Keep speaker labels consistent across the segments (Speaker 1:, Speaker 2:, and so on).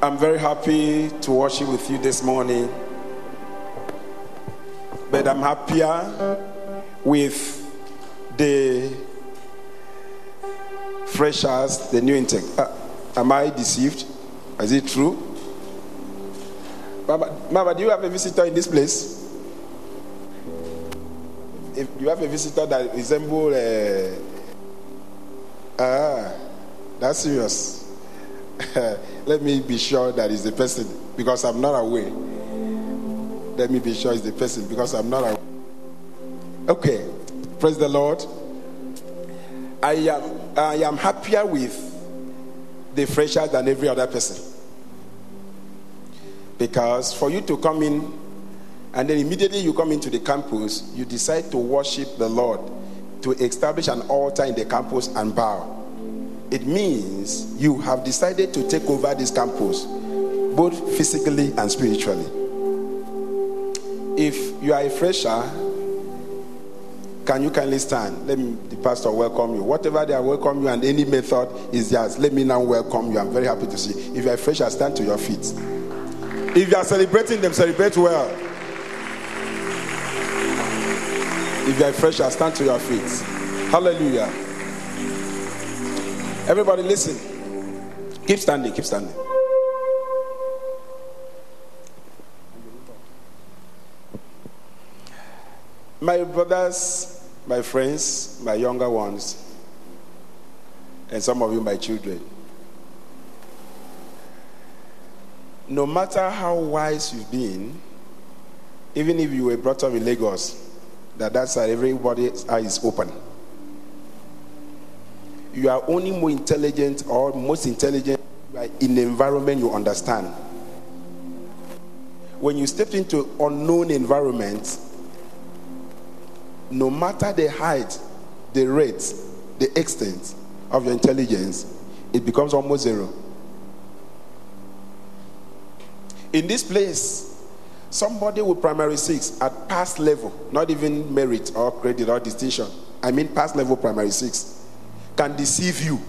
Speaker 1: I'm very happy to worship with you this morning, but I'm happier with the freshers, the new intake. Uh, am I deceived? Is it true? Mama, Mama, do you have a visitor in this place? If you have a visitor that resembles, uh, ah, that's serious. Let me be sure that it's the person because I'm not aware. Let me be sure it's the person because I'm not aware. Okay, praise the Lord. I am, I am happier with the fresher than every other person. Because for you to come in and then immediately you come into the campus, you decide to worship the Lord, to establish an altar in the campus and bow. It means you have decided to take over this campus, both physically and spiritually. If you are a fresher, can you kindly stand? Let me, the pastor welcome you. Whatever they are welcome you and any method is theirs. Let me now welcome you. I'm very happy to see. If you are a fresher, stand to your feet. If you are celebrating them, celebrate well. If you are a fresher, stand to your feet. Hallelujah. Everybody, listen. Keep standing, keep standing. My brothers, my friends, my younger ones, and some of you, my children. No matter how wise you've been, even if you were brought up in Lagos, that that's how everybody's eye is open. You are only more intelligent or most intelligent in the environment you understand. When you step into unknown environments, no matter the height, the rate, the extent of your intelligence, it becomes almost zero. In this place, somebody with primary six at pass level, not even merit or credit or distinction, I mean pass level primary six, can deceive you.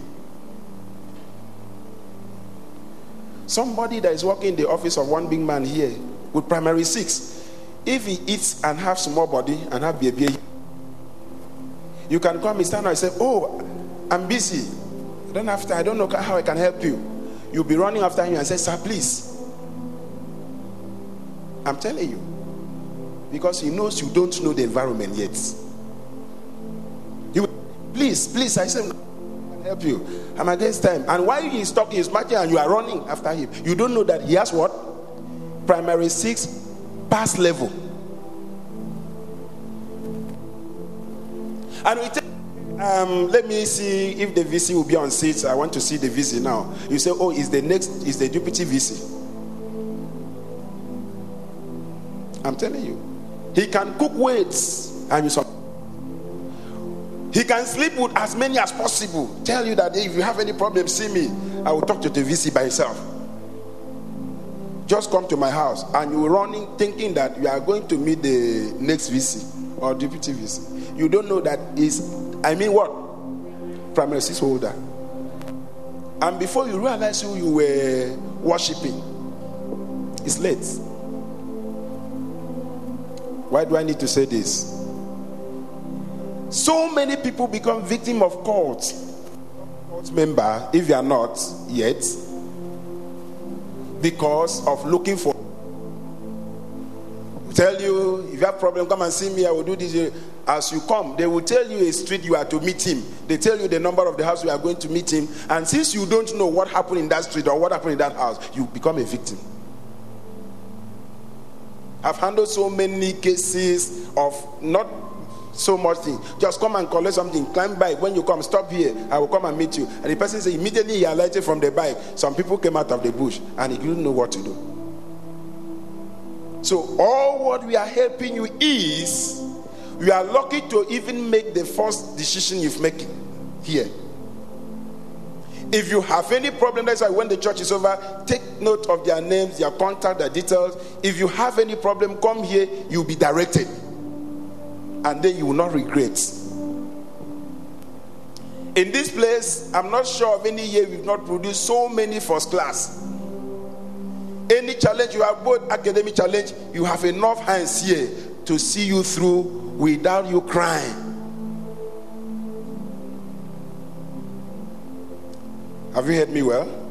Speaker 1: Somebody that is working in the office of one big man here with primary six, if he eats and have small body and have baby, you can come and stand and say, Oh, I'm busy. I don't have to, I don't know how I can help you. You'll be running after him and say, Sir, please. I'm telling you. Because he knows you don't know the environment yet. Please, please, I say, I can help you. I'm against time. And while he's talking, he's marching, and you are running after him. You don't know that he has what? Primary six pass level. And we take um, let me see if the VC will be on seats. I want to see the VC now. You say, oh, is the next is the deputy VC? I'm telling you. He can cook weights and you saw. He can sleep with as many as possible. Tell you that if you have any problem, see me. I will talk to the VC by himself. Just come to my house and you're running thinking that you are going to meet the next VC or deputy VC. You don't know that is I mean what? Primary six holder. And before you realize who you were worshiping, it's late. Why do I need to say this? So many people become victim of cult. Cult member, if you are not yet, because of looking for. Tell you if you have problem, come and see me. I will do this. As you come, they will tell you a street you are to meet him. They tell you the number of the house you are going to meet him. And since you don't know what happened in that street or what happened in that house, you become a victim. I've handled so many cases of not so much thing. Just come and collect something, climb bike. When you come, stop here. I will come and meet you. And the person said immediately he alighted from the bike. Some people came out of the bush and he didn't know what to do. So all what we are helping you is you are lucky to even make the first decision you've made here. If you have any problem, that's why when the church is over, take note of their names, their contact, their details. If you have any problem, come here, you'll be directed. And then you will not regret. In this place, I'm not sure of any year we've not produced so many first class. Any challenge you have, both academic challenge, you have enough hands here to see you through without you crying. Have you heard me well?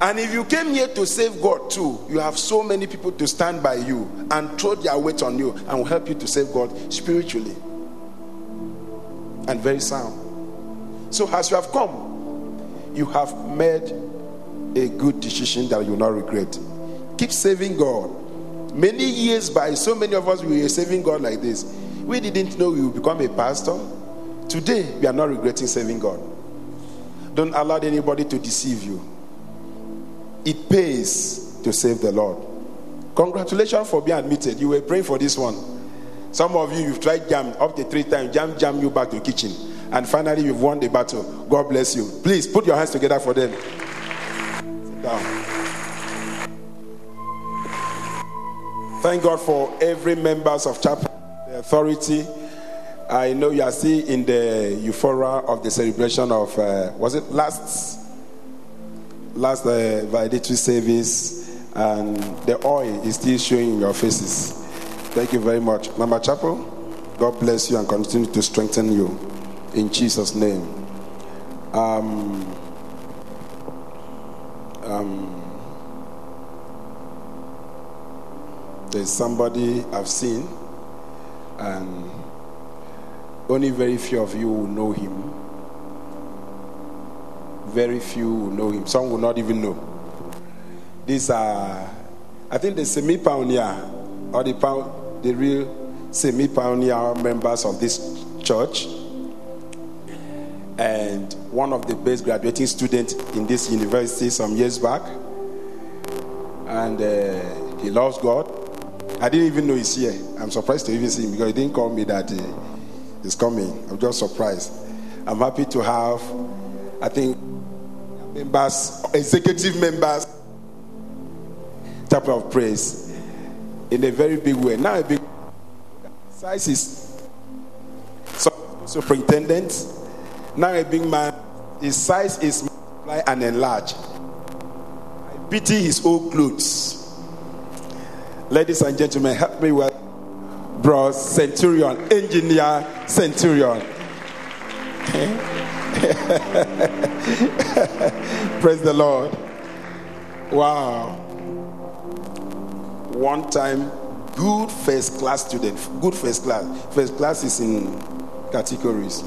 Speaker 1: And if you came here to save God too, you have so many people to stand by you and throw their weight on you and will help you to save God spiritually and very sound. So, as you have come, you have made a good decision that you will not regret. Keep saving God. Many years by, so many of us we were saving God like this. We didn't know we would become a pastor. Today, we are not regretting saving God. Don't allow anybody to deceive you. It pays to save the Lord. Congratulations for being admitted. You were praying for this one. Some of you, you've tried JAMB up to three times, JAMB, JAMB you back to the kitchen. And finally, you've won the battle. God bless you. Please put your hands together for them. Sit down. Thank God for every members of chapel, the authority. I know you are still in the euphoria of the celebration of uh, was it last last uh, valedictory service, and the oil is still showing in your faces. Thank you very much. Mama Chapel, God bless you and continue to strengthen you. In Jesus' name. Um, um, there's somebody I've seen, and only very few of you will know him very few will know him. Some will not even know. These are, I think, the semi pioneer or the, the real semi pioneer members of this church. And one of the best graduating students in this university some years back. And uh, he loves God. I didn't even know he's here. I'm surprised to even see him because he didn't call me that he's coming. I'm just surprised. I'm happy to have, I think, members, executive members, type of praise in a very big way. Now, a big size is superintendent. Now, a big man, his size is multiply and enlarge. I pity his old clothes. Ladies and gentlemen, help me with bro Centurion, engineer Centurion. Praise the Lord. Wow. One time, good first class student, good first class. First class is in categories.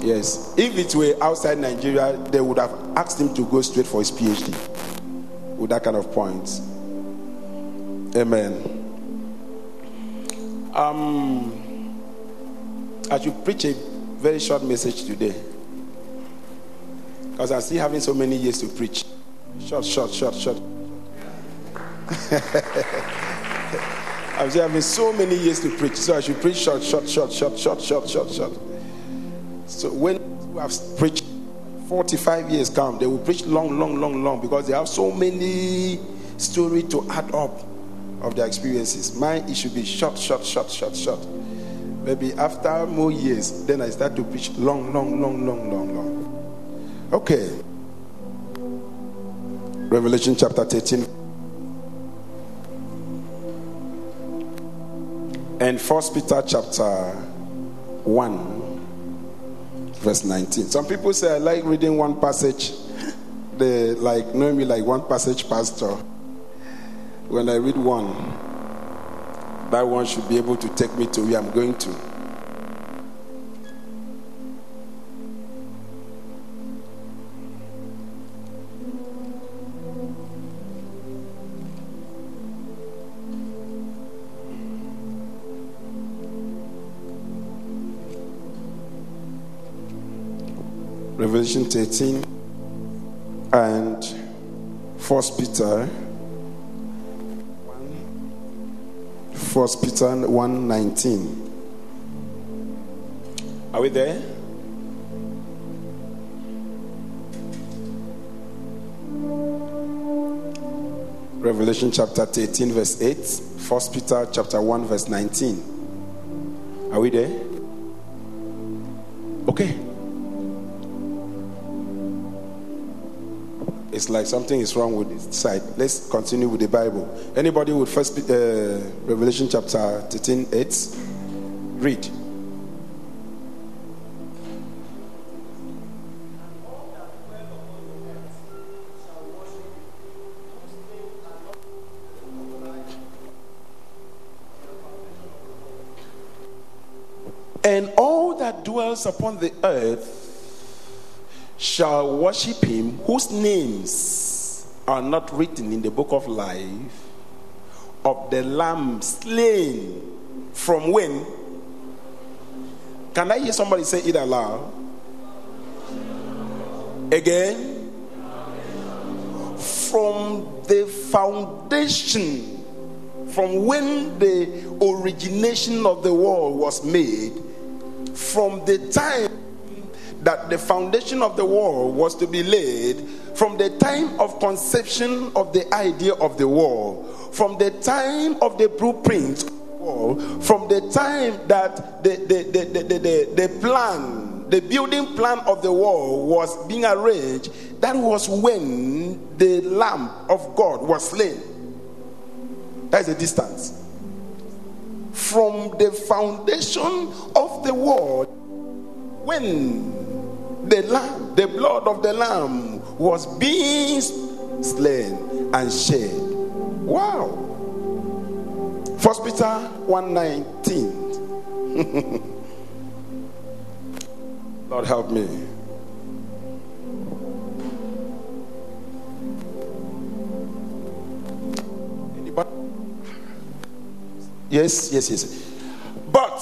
Speaker 1: Yes. If it were outside Nigeria, they would have asked him to go straight for his PhD with that kind of points. Amen. Um, I should preach a very short message today. Because I'm still having so many years to preach. Short, short, short, short. I'm still having so many years to preach. So I should preach short, short, short, short, short, short, short, short. So when you have preached 45 years come, they will preach long, long, long, long because they have so many stories to add up of their experiences. Mine, it should be short, short, short, short, short. Maybe after more years, then I start to preach long, long, long, long, long, long. Okay. Revelation chapter 13. And First Peter chapter 1, verse 19. Some people say I like reading one passage. They like know me like one passage pastor. When I read one, that one should be able to take me to where I'm going to. Revelation 13 and First Peter First Peter 1:19. Are we there? Revelation chapter 13, verse 8. First Peter chapter 1, verse 19. Are we there? Okay. It's like something is wrong with this side. Let's continue with the Bible. Anybody with First uh, Revelation chapter 13, 8? Read. And all that dwells upon the earth shall worship him whose names are not written in the book of life of the lamb slain from when? Can i hear somebody say it aloud? Again? From the foundation from when the origination of the world was made from the time that the foundation of the world was to be laid from the time of conception of the idea of the world, from the time of the blueprint, from the time that the, the, the, the, the, the plan, the building plan of the wall was being arranged, that was when the Lamb of God was slain. That's the distance. From the foundation of the world, when the lamb, the blood of the lamb was being slain and shed. Wow. First Peter 119. Lord help me. Anybody? Yes, yes, yes. But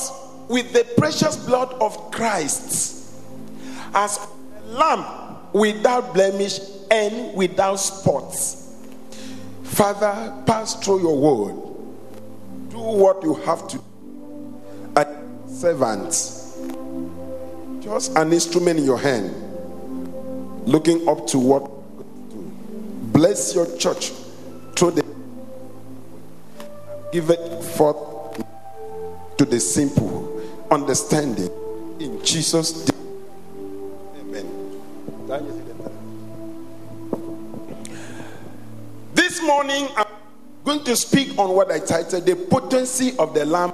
Speaker 1: with the precious blood of Christ as a lamb without blemish and without spots. Father, pass through your word. Do what you have to do. Servant, just an instrument in your hand, looking up to what bless your church through the give it forth to the simple understanding in Jesus'. This morning, I'm going to speak on what I titled The Potency of the Lamb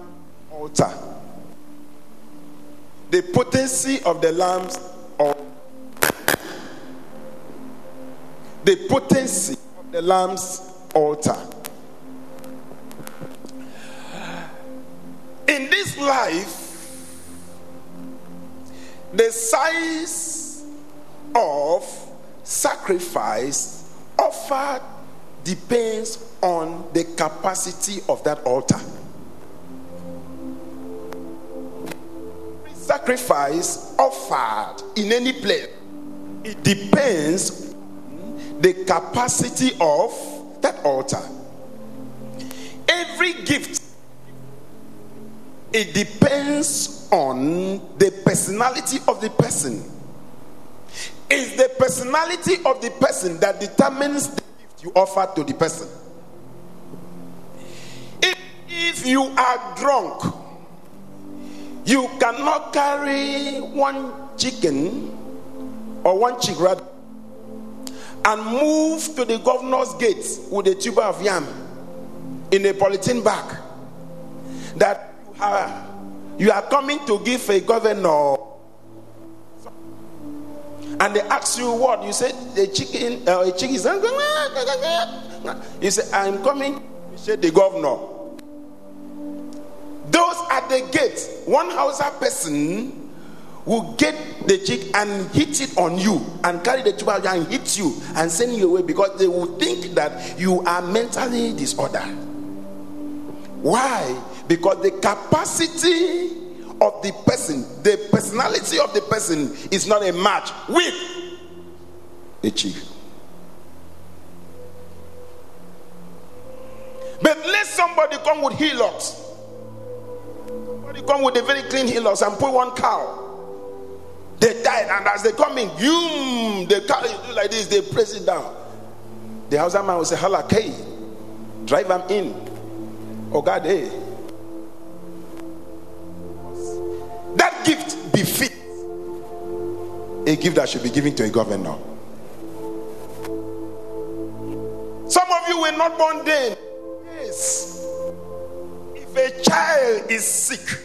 Speaker 1: Altar. The potency of the Lamb's altar. The potency of the Lamb's altar. In this life, the size of sacrifice offered depends on the capacity of that altar. Sacrifice offered in any place, it depends the capacity of that altar. Every gift it depends on the personality of the person it's the personality of the person that determines the gift you offer to the person. If, if you are drunk, you cannot carry one chicken or one chick rather and move to the governor's gate with a tuber of yam in a polythene bag that you are, you are coming to give a governor and they ask you what? You said the chicken uh, a chicken is you say i'm coming. You say the governor. Those at the gate one hausa person will get the chick and hit it on you and carry the tuber and hit you and send you away because they will think that you are mentally disordered. Why? Because the capacity of the person, the personality of the person is not a match with a chief. But let somebody come with Hilux. Somebody come with a very clean Hilux and put one cow. They died, and as they come in, you the cow do like this, they press it down. The house man will say, Halakay, drive them in. Oh God, hey. That gift befits a gift that should be given to a governor. Some of you were not born then. Yes. If a child is sick,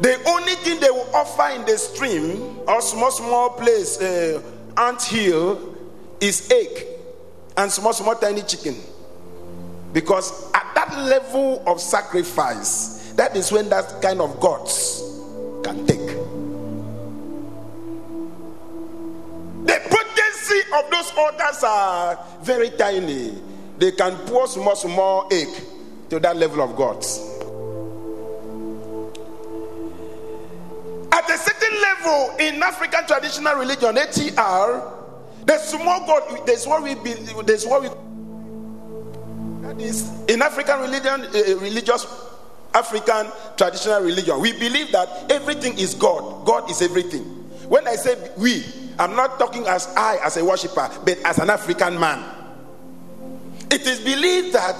Speaker 1: the only thing they will offer in the stream or small, small place, uh, ant hill, is egg and small, small, tiny chicken. Because at that level of sacrifice, that is when that kind of gods can take. The potency of those altars are very tiny. They can pour small, small egg to that level of gods. At a certain level in African traditional religion, ATR, the small God, there's what we believe, there's what we that is in African religion, uh, religious African traditional religion. We believe that everything is God. God is everything. When I say we, I'm not talking as I as a worshiper, but as an African man. It is believed that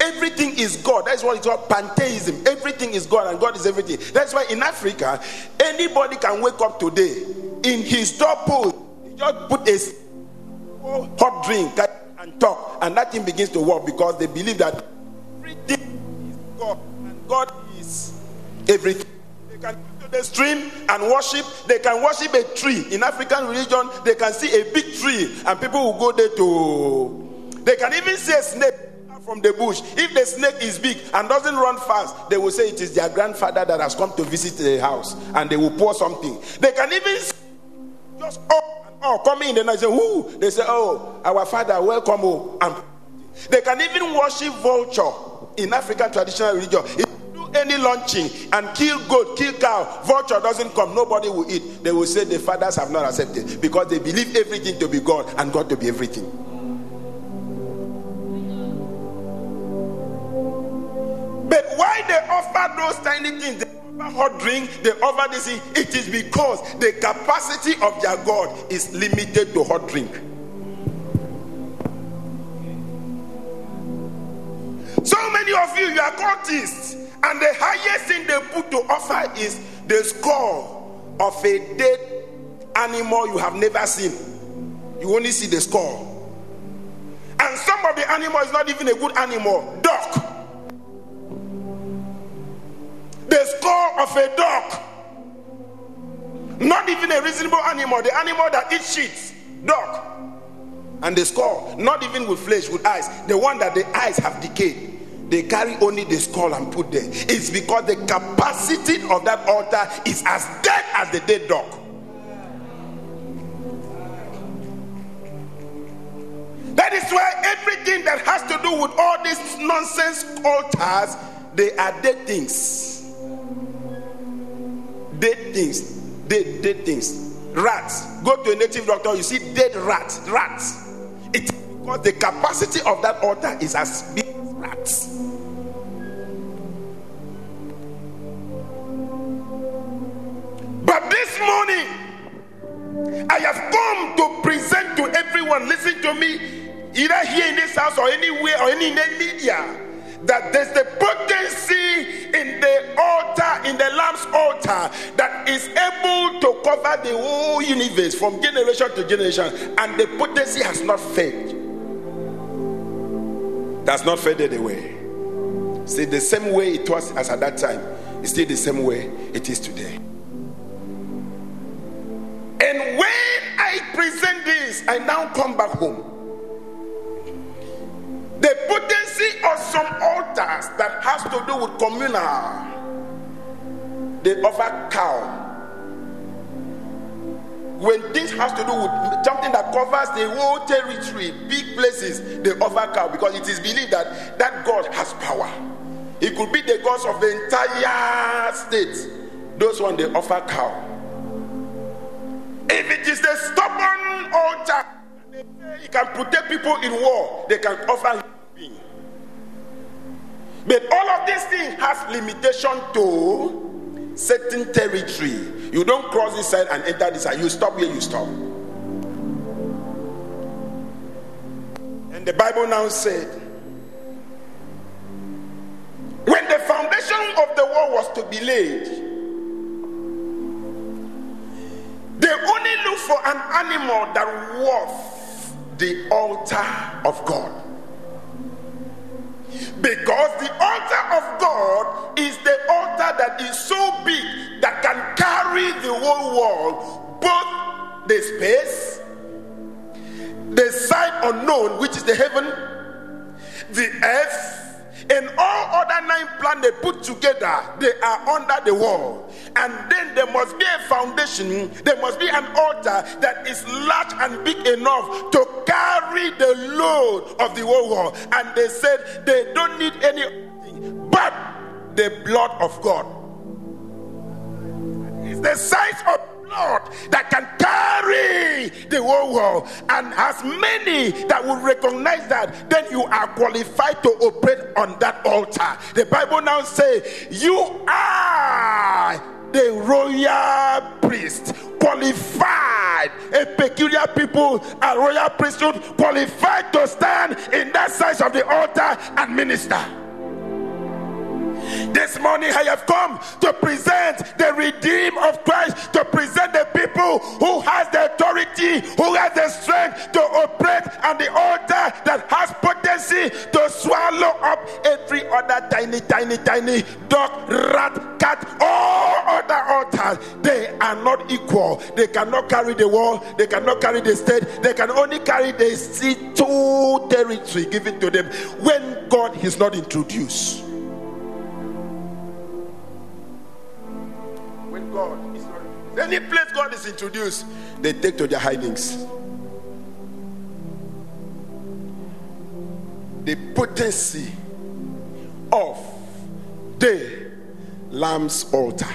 Speaker 1: Everything is God. That's what it's called pantheism. Everything is God and God is everything. That's why in Africa, anybody can wake up today in his doorpost, just put a hot drink and talk, and that thing begins to work because they believe that God is everything. They can go to the stream and worship. They can worship a tree. In African religion, they can see a big tree and people will go there to. They can even see a snake from the bush. If the snake is big and doesn't run fast, they will say it is their grandfather that has come to visit the house and they will pour something. They can even just oh, oh coming in the night say, Who? They say, Oh, our father, welcome. Oh. And they can even worship vulture in African traditional religion. Do any launching and kill goat, kill cow, vulture doesn't come, nobody will eat. They will say the fathers have not accepted because they believe everything to be God and God to be everything. But why they offer those tiny things? They offer hot drink, they offer this. It is because the capacity of their God is limited to hot drink. So many of you, you are cultists, and the highest thing they put to offer is the skull of a dead animal you have never seen. You only see the skull. And some of the animal is not even a good animal, duck. the skull of a duck. Not even a reasonable animal, the animal that eats shit, Duck. And the skull, not even with flesh, with eyes, the one that the eyes have decayed. They carry only the skull and put there. It's because the capacity of that altar is as dead as the dead dog. That is why everything that has to do with all these nonsense altars, they are dead things dead things, dead, dead things. Rats. Go to a native doctor, you see dead rats. Rats. It's because the capacity of that altar is as big rats. But this morning, I have come to present to everyone, listen to me, either here in this house or anywhere or any media that there's the potency in the altar, in the Lamb's altar, that is able to cover the whole universe from generation to generation, and the potency has not faded. That's not faded away. See, the same way it was as at that time, it's still the same way it is today. And when I present this, I now come back home the potency of some altars that has to do with communal. They offer cow. When things has to do with something that covers the whole territory, big places, they offer cow because it is believed that that God has power. It could be the gods of the entire state. Those ones they offer cow. If it is the stubborn altar, it can protect people in war. They can offer but all of these things has limitation to certain territory. You don't cross this side and enter this side. You stop here, you stop. And the Bible now said, when the foundation of the wall was to be laid, they only look for an animal that worth the altar of God. Because the altar of God is the altar that is so big that can carry the whole world, both the space, the side unknown, which is the heaven, the earth, and all other nine planets put together, they are under the wall. And then there must be a foundation, there must be an altar that is large and big enough to carry the load of the whole wall. And they said they don't need anything but the blood of God. It's the size of That can carry the whole world. And as many that will recognize that, then you are qualified to operate on that altar. The Bible now says, You are the royal priest, qualified, a peculiar people, a royal priesthood, qualified to stand in that size of the altar and minister. This morning I have come to present the redeem of Christ, to present the people who has the authority, who has the strength to operate on the altar that has potency to swallow up every other tiny, tiny, tiny dog, rat, cat, all other altars. They are not equal. They cannot carry the wall, they cannot carry the state, they can only carry the two territory given to them when God is not introduced. God is not Any place God is introduced, they take to their hidings. The potency of the Lamb's altar.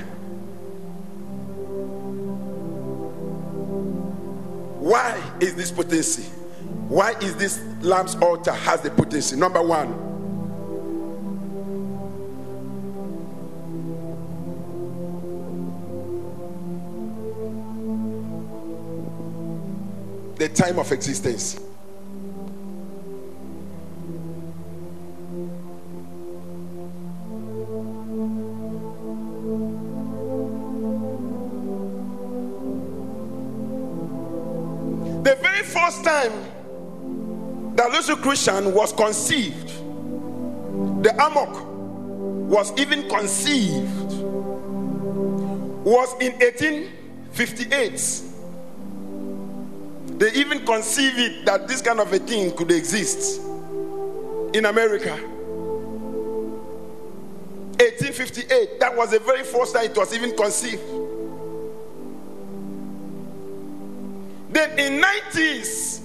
Speaker 1: Why is this potency? Why is this Lamb's altar has the potency? Number one, the time of existence. The very first time that Rosicrucian was conceived, the AMORC was even conceived, was in 1858 they even conceive it that this kind of a thing could exist in America. 1858, that was the very first time it was even conceived. Then in 90s,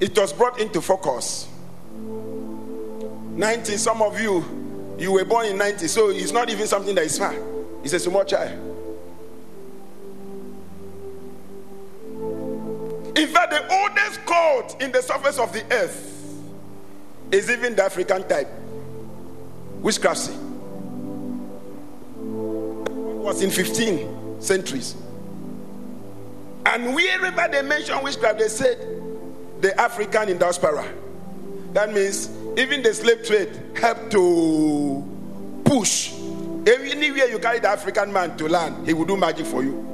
Speaker 1: it was brought into focus. 90, some of you, you were born in 90, so it's not even something that is far. It's a small child. In fact, the oldest code in the surface of the earth is even the African type witchcraft. Was in 15 centuries. And wherever they mention witchcraft, they said the African in diaspora. That means even the slave trade helped to push. Anywhere you carry the African man to land, he will do magic for you.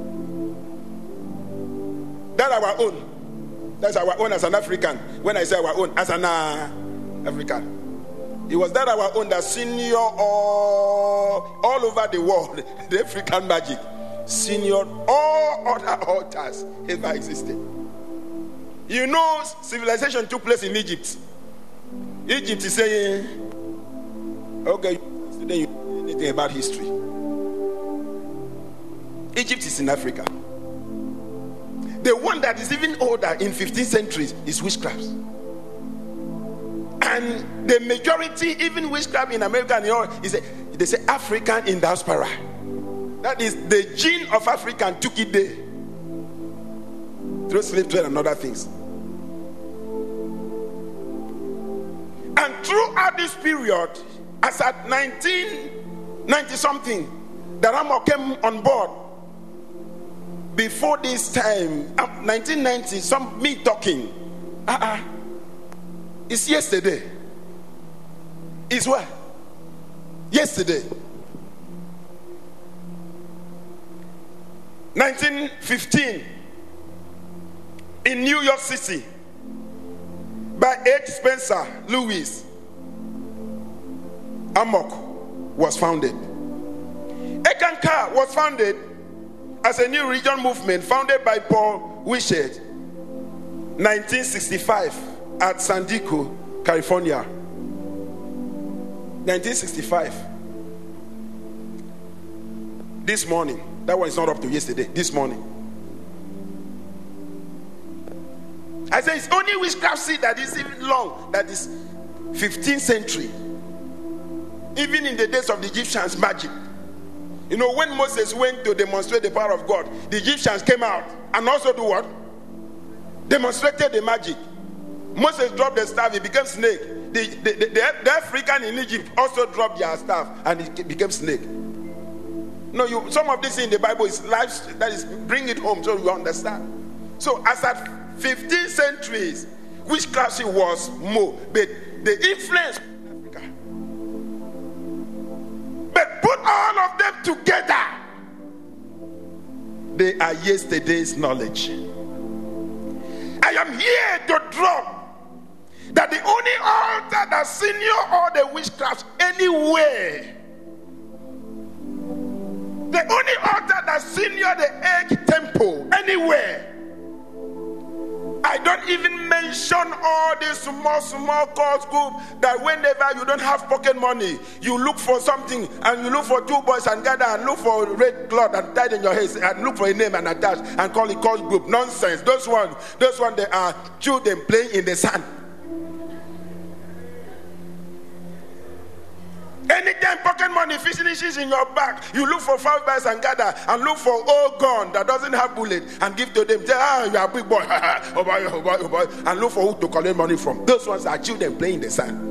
Speaker 1: That our own. That's our own as an African. When I say our own, as an uh, African. It was that our own that senior all, all over the world, the African magic, senior all other altars ever existed. You know, civilization took place in Egypt. Egypt is saying, okay, then you anything about history. Egypt is in Africa. The one that is even older in 15th centuries is witchcraft. And the majority, even witchcraft in America and Europe, is a, they say African in diaspora. That is the gene of African took it there. Through slave trade and other things. And throughout this period, as at 1990 something, the Ramo came on board before this time, 1990, um, some me talking. Uh-uh. It's yesterday. It's what? Yesterday. 1915 in New York City, by H. Spencer Lewis, AMORC was founded. Eckankar was founded as a new religion movement founded by Paul Twitchell, 1965 at San Diego, California. 1965. This morning, that one is not up to yesterday, this morning. I say it's only witchcraft seed that is even long, that is 15th century. Even in the days of the Egyptians, magic. You know, when Moses went to demonstrate the power of God, the Egyptians came out and also do what? Demonstrated the magic. Moses dropped the staff, it became snake. The, the, the, the, African in Egypt also dropped their staff and it became snake. No, you some of this in the Bible is life that is bring it home so you understand. So as at 15 centuries, witchcraft was more, but the influence put all of them together, they are yesterday's knowledge. I am here to drop that the only altar that senior all the witchcraft anywhere. The only altar that senior the egg temple anywhere I don't even mention all these small, small cause group that whenever you don't have pocket money, you look for something and you look for two boys and gather and look for red cloth and tie it in your head and look for a name and attach and call it cause group. Nonsense. Those one, those one they are children playing in the sand. Anytime pocket money finishes in your back, you look for five bars and gather and look for old gun that doesn't have bullet and give to them. Say, ah, you are a big boy. oh boy, oh boy, oh boy. And look for who to collect money from. Those ones are children playing in the sand.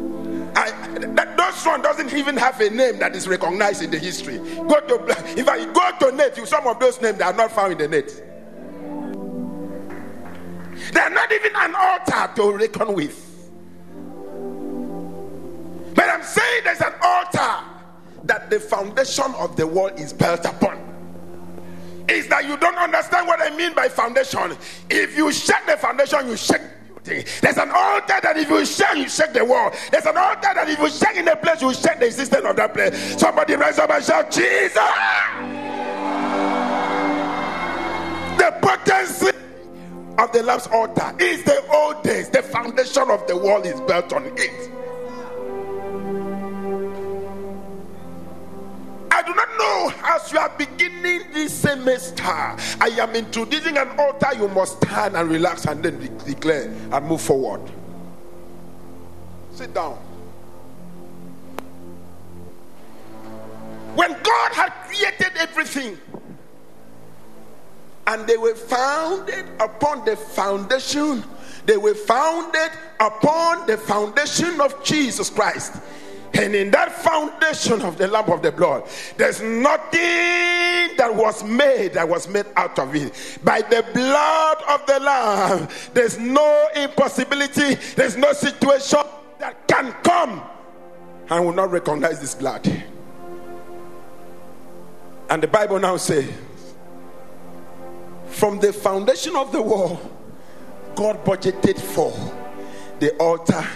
Speaker 1: I, that, those one doesn't even have a name that is recognized in the history. Go to, if I go to net, you some of those names that are not found in the net. They are not even an altar to reckon with. But I'm saying there's an altar that the foundation of the world is built upon. Is that you don't understand what I mean by foundation? If you shake the foundation, you shake there's an altar that if you shake, you shake the wall. There's an altar that if you shake in the place, you shake the existence of that place. Somebody rise up and shout, Jesus! The potency of the Lamb's altar is the old days. The foundation of the wall is built on it. I do not know as you are beginning this semester, I am introducing an altar. You must stand and relax and then de- declare and move forward. Sit down. When God had created everything, and they were founded upon the foundation, they were founded upon the foundation of Jesus Christ. And in that foundation of the lamp of the blood, there's nothing that was made that was made out of it. By the blood of the lamb, there's no impossibility, there's no situation that can come and will not recognize this blood. And the Bible now says, from the foundation of the world, God budgeted for the altar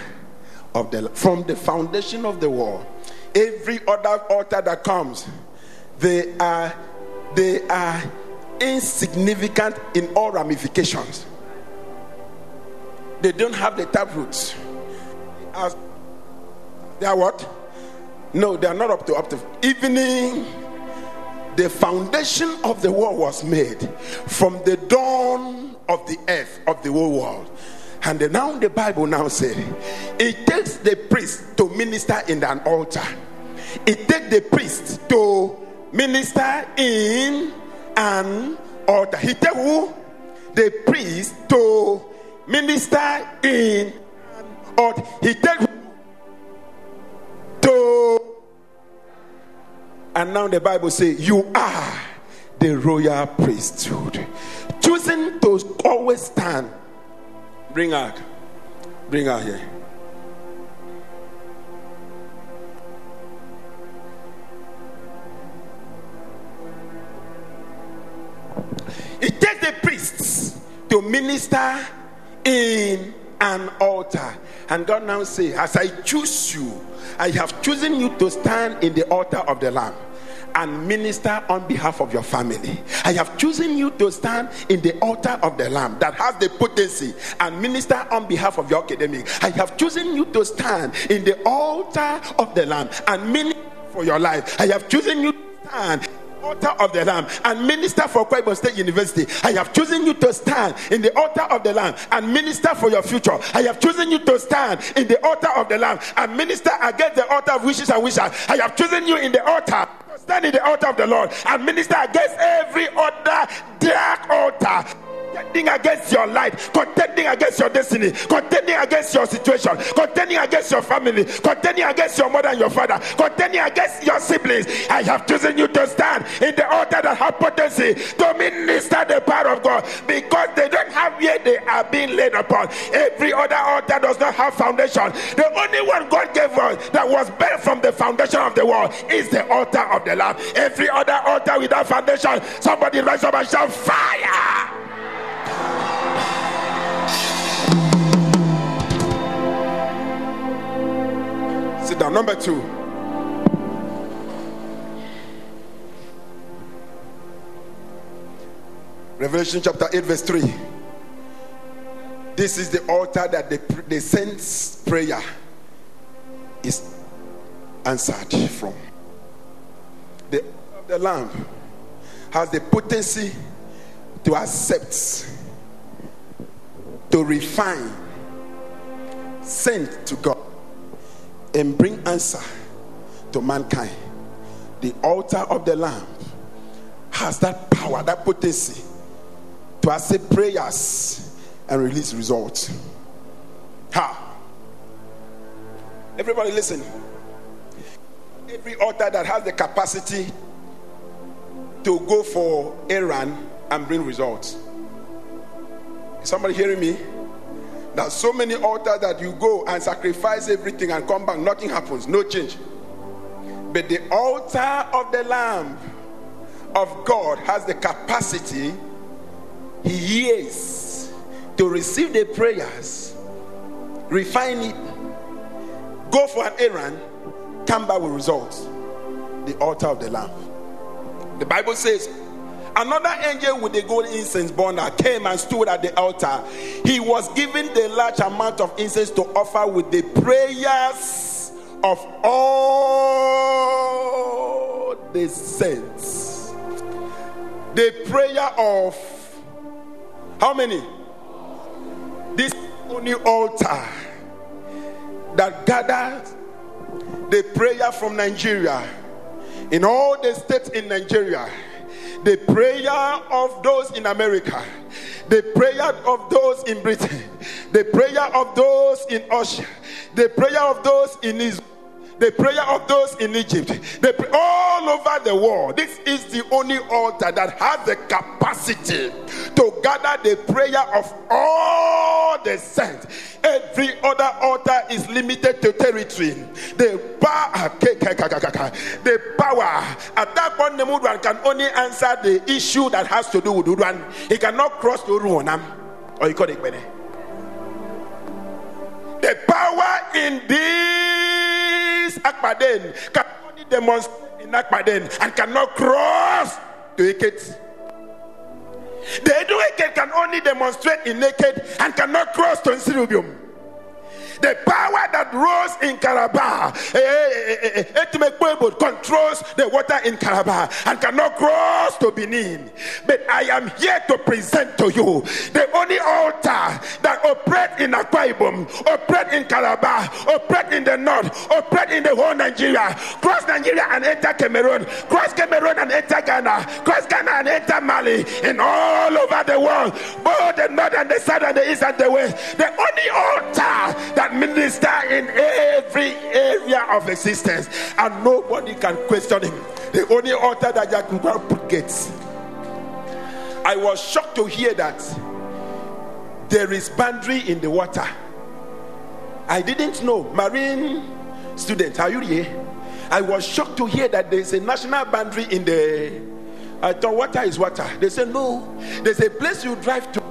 Speaker 1: of the from the foundation of the world. every other altar that comes they are they are insignificant in all ramifications. They don't have the tap roots. They are what? No they are not up to up to evening. The foundation of the world was made from the dawn of the earth of the whole world and now the Bible now says it takes the priest to minister in an altar. It takes the priest to minister in an altar. He takes who? The priest to minister in an altar. He takes to and now the Bible says you are the royal priesthood. Choosing to always stand Bring her. Bring her here. It takes the priests to minister in an altar. And God now say, As I choose you, I have chosen you to stand in the altar of the Lamb and minister on behalf of your family. I have chosen you to stand in the altar of the Lamb that has the potency and minister on behalf of your academic. I have chosen you to stand in the altar of the Lamb and minister for your life. I have chosen you to stand altar of the Lamb and minister for Akwa Ibom State University. I have chosen you to stand in the altar of the Lamb and minister for your future. I have chosen you to stand in the altar of the Lamb and minister against the altar of wishes and wishes. I have chosen you in the altar stand in the altar of the Lord and minister against every other dark altar contending against your life, contending against your destiny, contending against your situation, contending against your family, contending against your mother and your father, contending against your siblings. I have chosen you to stand in the altar that have potency to minister the power of God because they don't have yet they are being laid upon. Every other altar does not have foundation. The only one God gave us that was built from the foundation of the world is the altar of the Lamb. Every other altar without foundation, somebody rise up and shout fire. Number two. Revelation chapter 8, verse 3. This is the altar that the, the saints' prayer is answered from. The, the Lamb has the potency to accept, to refine, sent to God, and bring answer to mankind. The altar of the Lamb has that power, that potency to accept prayers and release results. Ha! Everybody listen. Every altar that has the capacity to go for a run and bring results. Is somebody hearing me? There's so many altars that you go and sacrifice everything and come back, nothing happens, no change. But the altar of the Lamb of God has the capacity, He hears to receive the prayers, refine it, go for an errand, come back with results. The altar of the Lamb. The Bible says, Another angel with the gold incense burner came and stood at the altar. He was given the large amount of incense to offer with the prayers of all the saints. The prayer of how many? This only altar that gathers the prayer from Nigeria in all the states in Nigeria the prayer of those in America, the prayer of those in Britain, the prayer of those in Austria, the prayer of those in Israel the prayer of those in Egypt, the, all over the world. This is the only altar that has the capacity to gather the prayer of all the saints. Every other altar is limited to territory. The power, the power at that point, the Mudwan can only answer the issue that has to do with Udwan. He cannot cross the Uruonam or he call it The power in this Akbaden can only demonstrate in Akbaden and cannot cross to Eket. The Educated can only demonstrate in naked and cannot cross to Nsit Ubium. The power that rose in Calabar eh, eh, eh, controls the water in Calabar and cannot cross to Benin. But I am here to present to you the only altar that operates in Akwa Ibom, operate in Calabar, operate in the north, operate in the whole Nigeria, cross Nigeria and enter Cameroon, cross Cameroon and enter Ghana, cross Ghana and enter Mali, and all over the world, both the north and the south and the east and the west. The only altar that that minister in every area of existence, and nobody can question him. The only altar that Jacob put gates. I was shocked to hear that there is boundary in the water. I didn't know. Marine student, are you here? I was shocked to hear that there's a national boundary in the. Uh, I thought water is water. They said no. There's a place you drive to,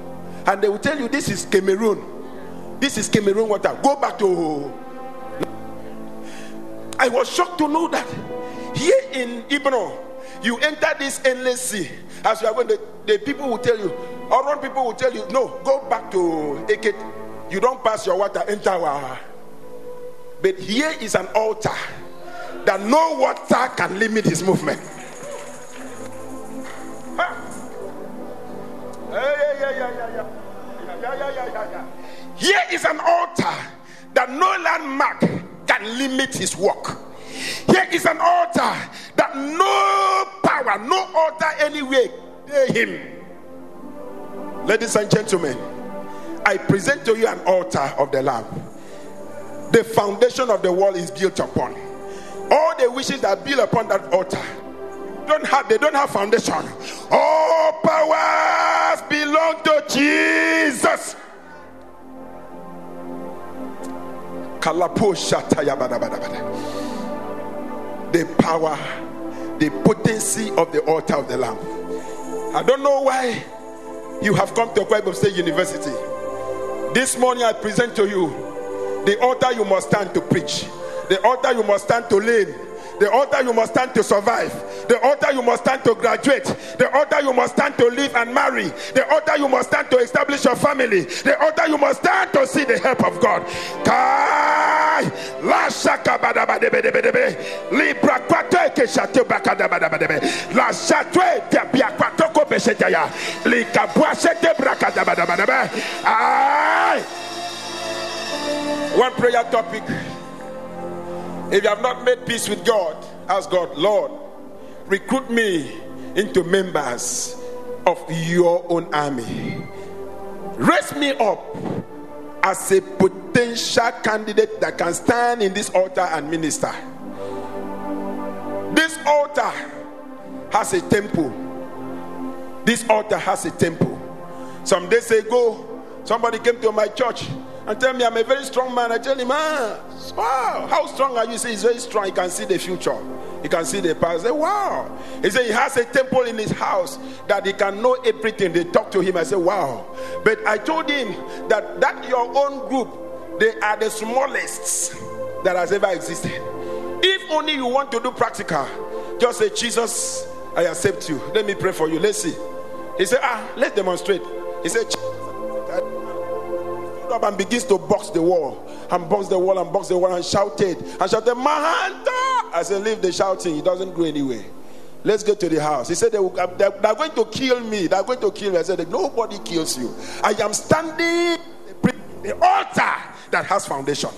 Speaker 1: and they will tell you this is Cameroon. This is Cameroon water. Go back to. I was shocked to know that here in Ibeno, you enter this endless sea. As you are going, the, the people will tell you, Around people will tell you, no, go back to Eket. You don't pass your water, enter our. But here is an altar that no water can limit his movement. Here is an altar that no landmark can limit his work. Here is an altar that no power, no altar anywhere, him. Ladies and gentlemen, I present to you an altar of the Lamb. The foundation of the world is built upon. All the wishes that build upon that altar don't have they don't have foundation. All powers belong to Jesus. The power, the potency of the altar of the Lamb. I don't know why you have come to Bible State University. This morning I present to you the altar you must stand to preach, the altar you must stand to lean, the altar you must stand to survive, the altar you must stand to graduate, the altar you must stand to live and marry, the altar you must stand to establish your family, the altar you must stand to see the help of God. One prayer topic. If you have not made peace with God, ask God, Lord, recruit me into members of your own army. Raise me up as a potential candidate that can stand in this altar and minister. This altar has a temple. This altar has a temple. Some days ago, somebody came to my church and tell me I'm a very strong man. I tell him, ah, wow, how strong are you? He says he's very strong. He can see the future. He can see the past. I say, wow. He said he has a temple in his house that he can know everything. They talk to him. I say, wow. But I told him that that your own group, they are the smallest that has ever existed. If only you want to do practical, just say, Jesus, I accept you. Let me pray for you. Let's see. He said, ah, let's demonstrate. He said, up and begins to box the wall and box the wall and box the wall and shouted and shouted, Mahanta! I said, Leave the shouting, it doesn't go anywhere. Let's get to the house. He said, they, they're going to kill me. They're going to kill me. I said, Nobody kills you. I am standing the altar that has foundation.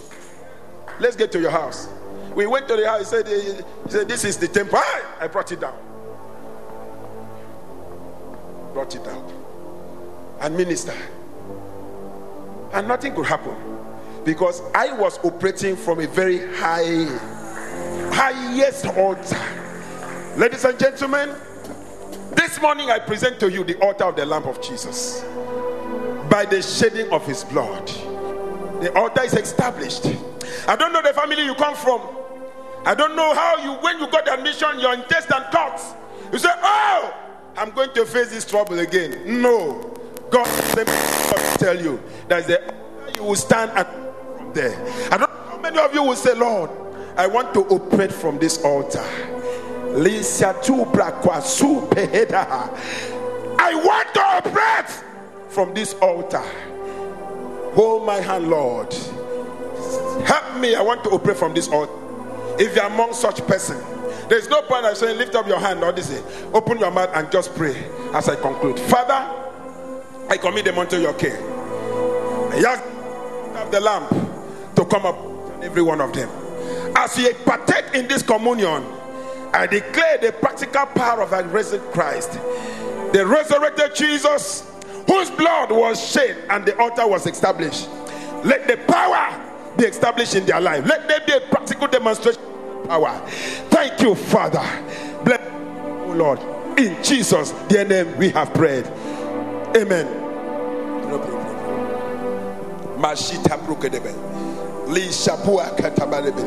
Speaker 1: Let's get to your house. We went to the house. He said, he said This is the temple. I brought it down. Brought it down. And minister and nothing could happen because I was operating from a very high, highest altar. Ladies and gentlemen, this morning I present to you the altar of the Lamb of Jesus by the shedding of his blood. The altar is established. I don't know the family you come from. I don't know how you, when you got admission, your intestine thoughts. You say, Oh, I'm going to face this trouble again. No. God tell you that the you will stand there. I don't know how many of you will say, Lord, I want to operate from this altar. I want to operate from this altar. Hold my hand, Lord. Help me. I want to operate from this altar. If you're among such person, there's no point I saying lift up your hand or this. Open your mouth and just pray as I conclude. Father, I commit them unto your care. I ask the lamp to come up every one of them. As we partake in this communion, I declare the practical power of our risen Christ, the resurrected Jesus, whose blood was shed and the altar was established. Let the power be established in their life. Let there be a practical demonstration of power. Thank you, Father. Bless, oh Lord. In Jesus' dear name we have prayed. Amen. No problem. Mashita Brukedebe. Li Shapua Katabalebe.